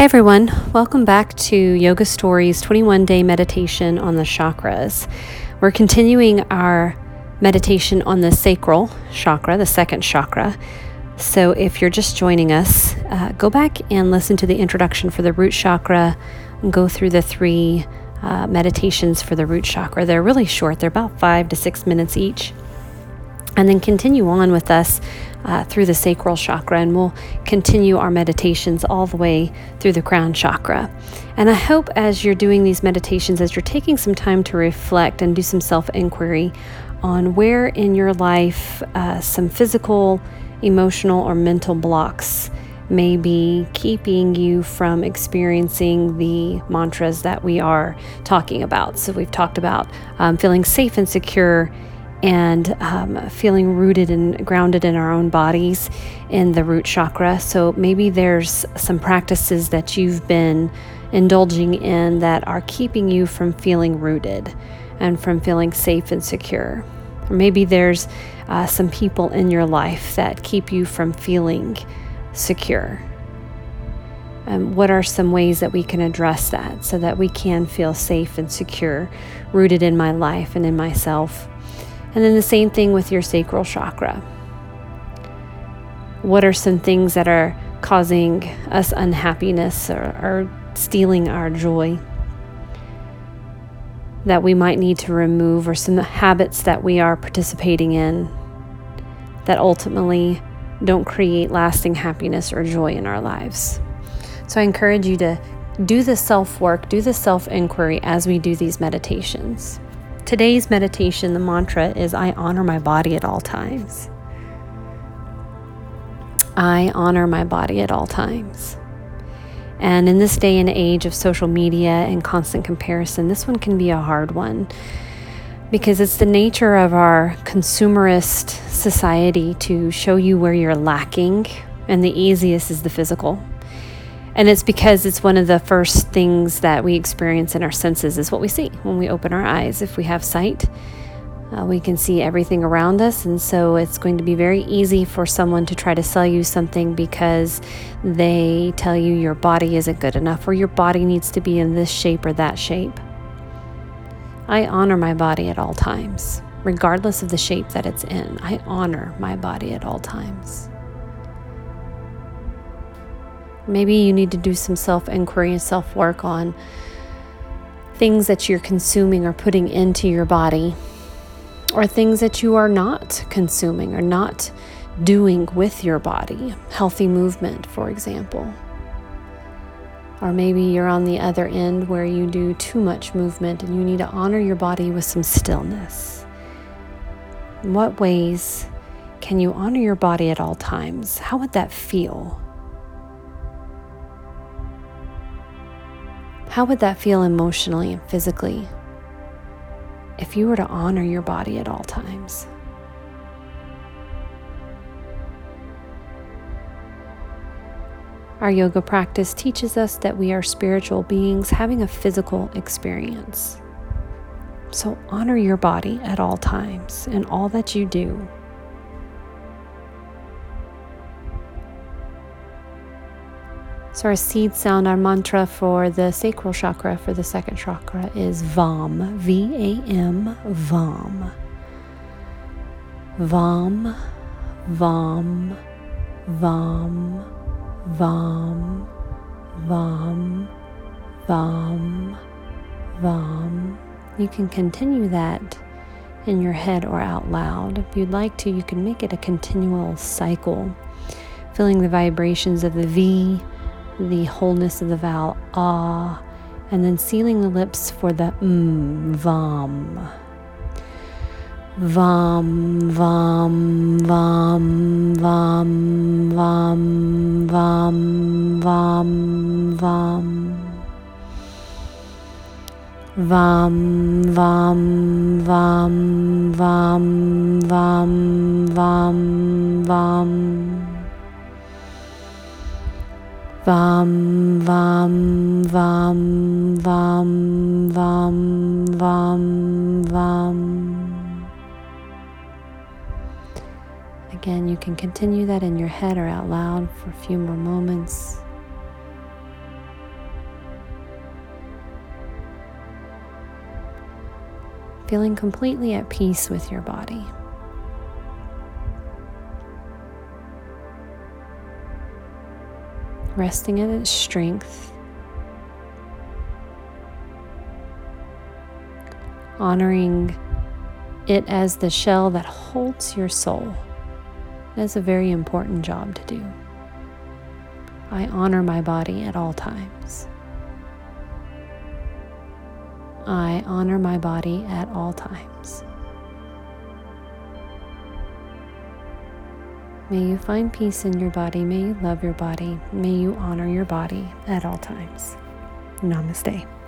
Hey everyone, welcome back to Yoga Stories 21 day meditation on the chakras. We're continuing our meditation on the sacral chakra, the second chakra. So if you're just joining us, uh, go back and listen to the introduction for the root chakra, and go through the three uh, meditations for the root chakra. They're really short, they're about five to six minutes each and then continue on with us uh, through the sacral chakra, and we'll continue our meditations all the way through the crown chakra. And I hope as you're doing these meditations, as you're taking some time to reflect and do some self inquiry on where in your life uh, some physical, emotional, or mental blocks may be keeping you from experiencing the mantras that we are talking about. So, we've talked about um, feeling safe and secure and um, feeling rooted and grounded in our own bodies in the root chakra. So maybe there's some practices that you've been indulging in that are keeping you from feeling rooted and from feeling safe and secure. Or maybe there's uh, some people in your life that keep you from feeling secure. Um, what are some ways that we can address that so that we can feel safe and secure, rooted in my life and in myself? And then the same thing with your sacral chakra. What are some things that are causing us unhappiness or, or stealing our joy that we might need to remove, or some habits that we are participating in that ultimately don't create lasting happiness or joy in our lives? So I encourage you to do the self work, do the self inquiry as we do these meditations. Today's meditation, the mantra is I honor my body at all times. I honor my body at all times. And in this day and age of social media and constant comparison, this one can be a hard one because it's the nature of our consumerist society to show you where you're lacking, and the easiest is the physical. And it's because it's one of the first things that we experience in our senses is what we see when we open our eyes. If we have sight, uh, we can see everything around us. And so it's going to be very easy for someone to try to sell you something because they tell you your body isn't good enough or your body needs to be in this shape or that shape. I honor my body at all times, regardless of the shape that it's in. I honor my body at all times. Maybe you need to do some self inquiry and self work on things that you're consuming or putting into your body, or things that you are not consuming or not doing with your body. Healthy movement, for example. Or maybe you're on the other end where you do too much movement and you need to honor your body with some stillness. In what ways can you honor your body at all times? How would that feel? How would that feel emotionally and physically if you were to honor your body at all times? Our yoga practice teaches us that we are spiritual beings having a physical experience. So honor your body at all times in all that you do. So, our seed sound, our mantra for the sacral chakra, for the second chakra, is VAM. V A M, VAM. VAM, VAM, VAM, VAM, VAM, VAM, VAM. You can continue that in your head or out loud. If you'd like to, you can make it a continual cycle, feeling the vibrations of the V the wholeness of the vowel ah, and then sealing the lips for the mm, vam. Vam, vam, vam, vam, vam, vam, vam, vam. Vam, vam, vam, vam, vam, vam, vam. Vam, vam, vam, vam, vam, vam, vam. Again, you can continue that in your head or out loud for a few more moments. Feeling completely at peace with your body. Resting in its strength, honoring it as the shell that holds your soul. That's a very important job to do. I honor my body at all times. I honor my body at all times. May you find peace in your body. May you love your body. May you honor your body at all times. Namaste.